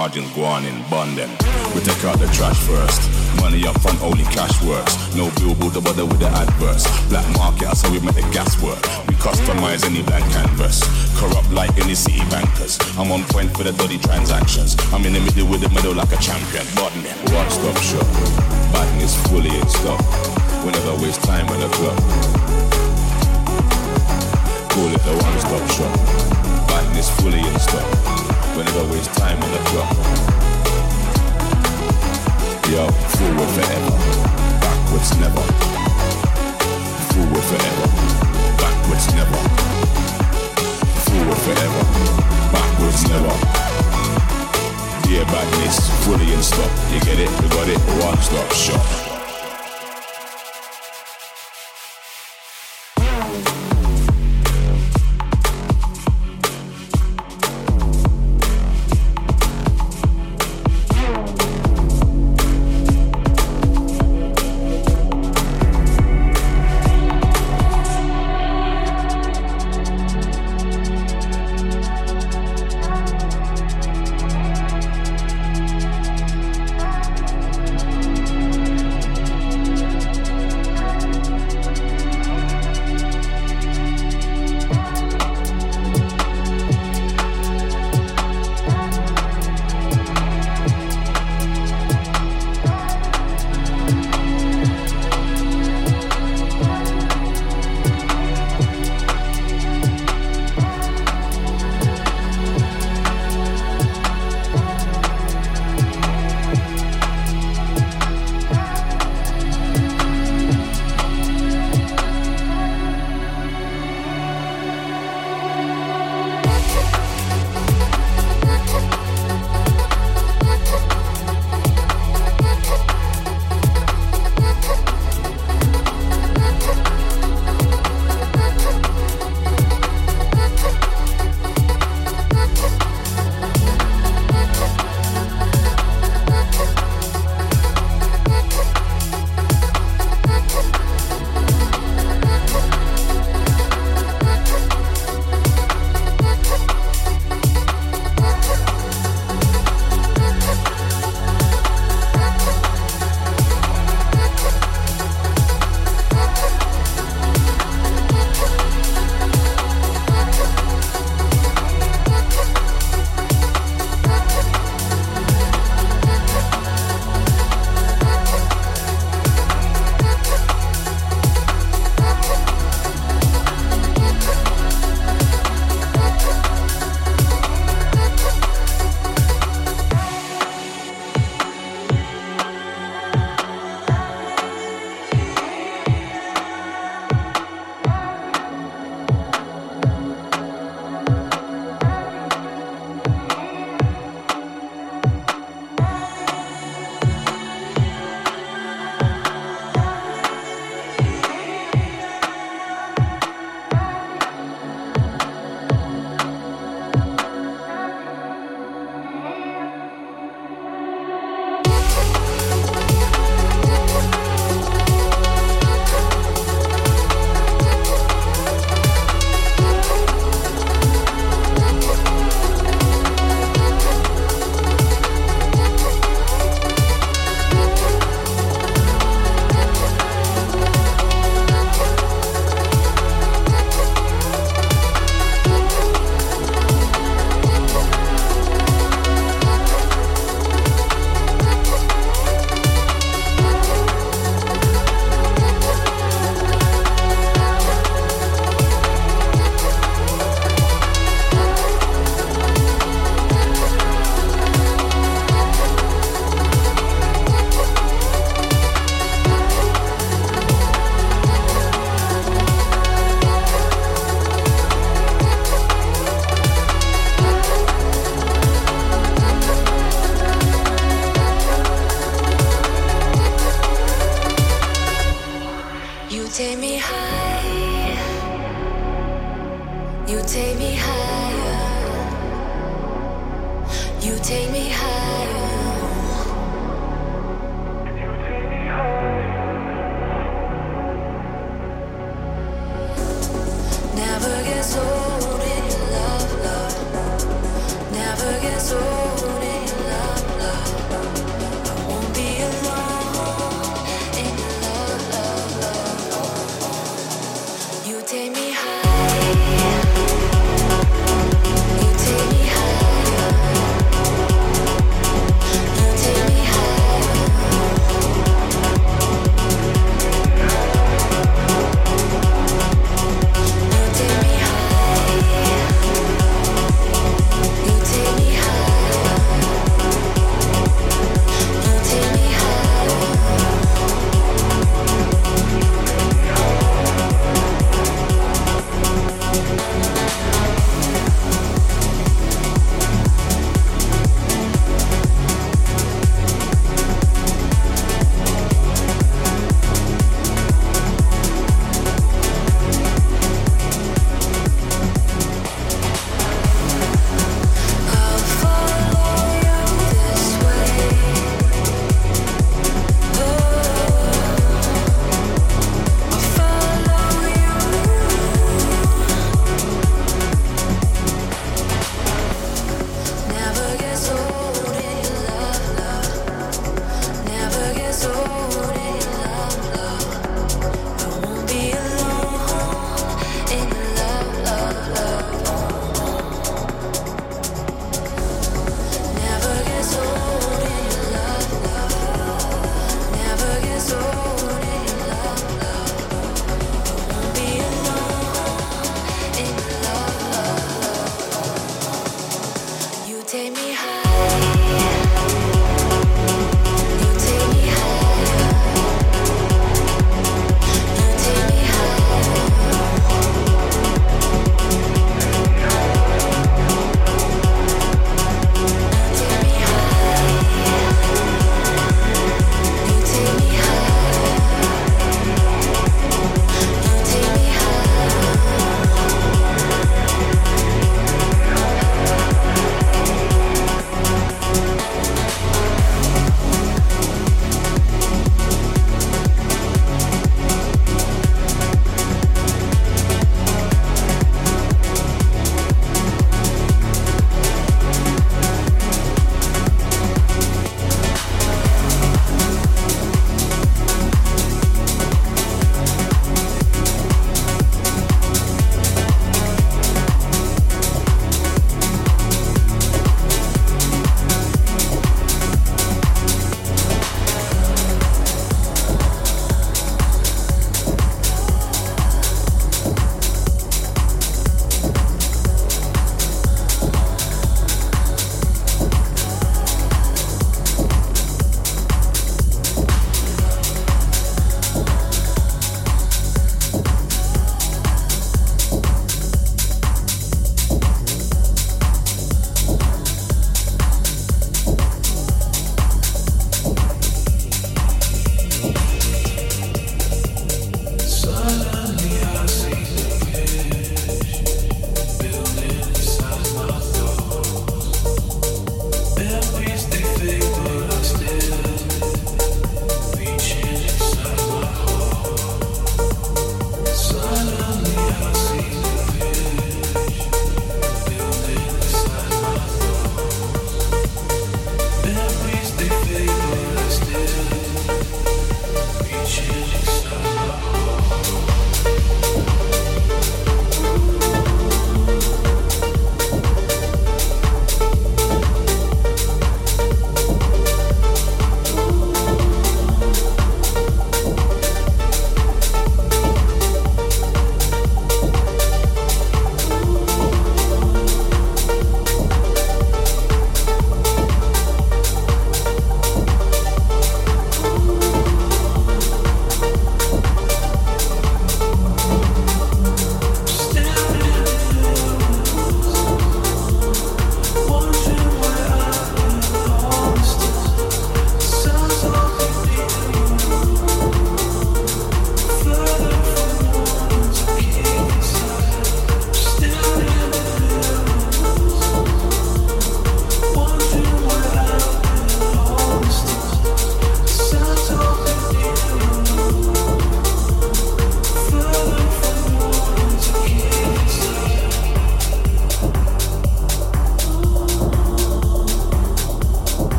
margins go on in bond them. We take out the trash first. Money up front, only cash works. No billboard to bother with the adverts. Black market, that's how we make the gas work. We customize any blank canvas. Corrupt like any city bankers. I'm on point for the dirty transactions. I'm in the middle with the middle like a champion. Bond. One stop shop. Badness fully in stock. We never waste time on the club. Call it the one stop shop. Badness fully in stock. We never waste time on the clock. Yo, forward forever, backwards never. Forward forever, backwards never. Forward forever, backwards never. Dear badness, fully in stock. You get it? We got it. One stop shop.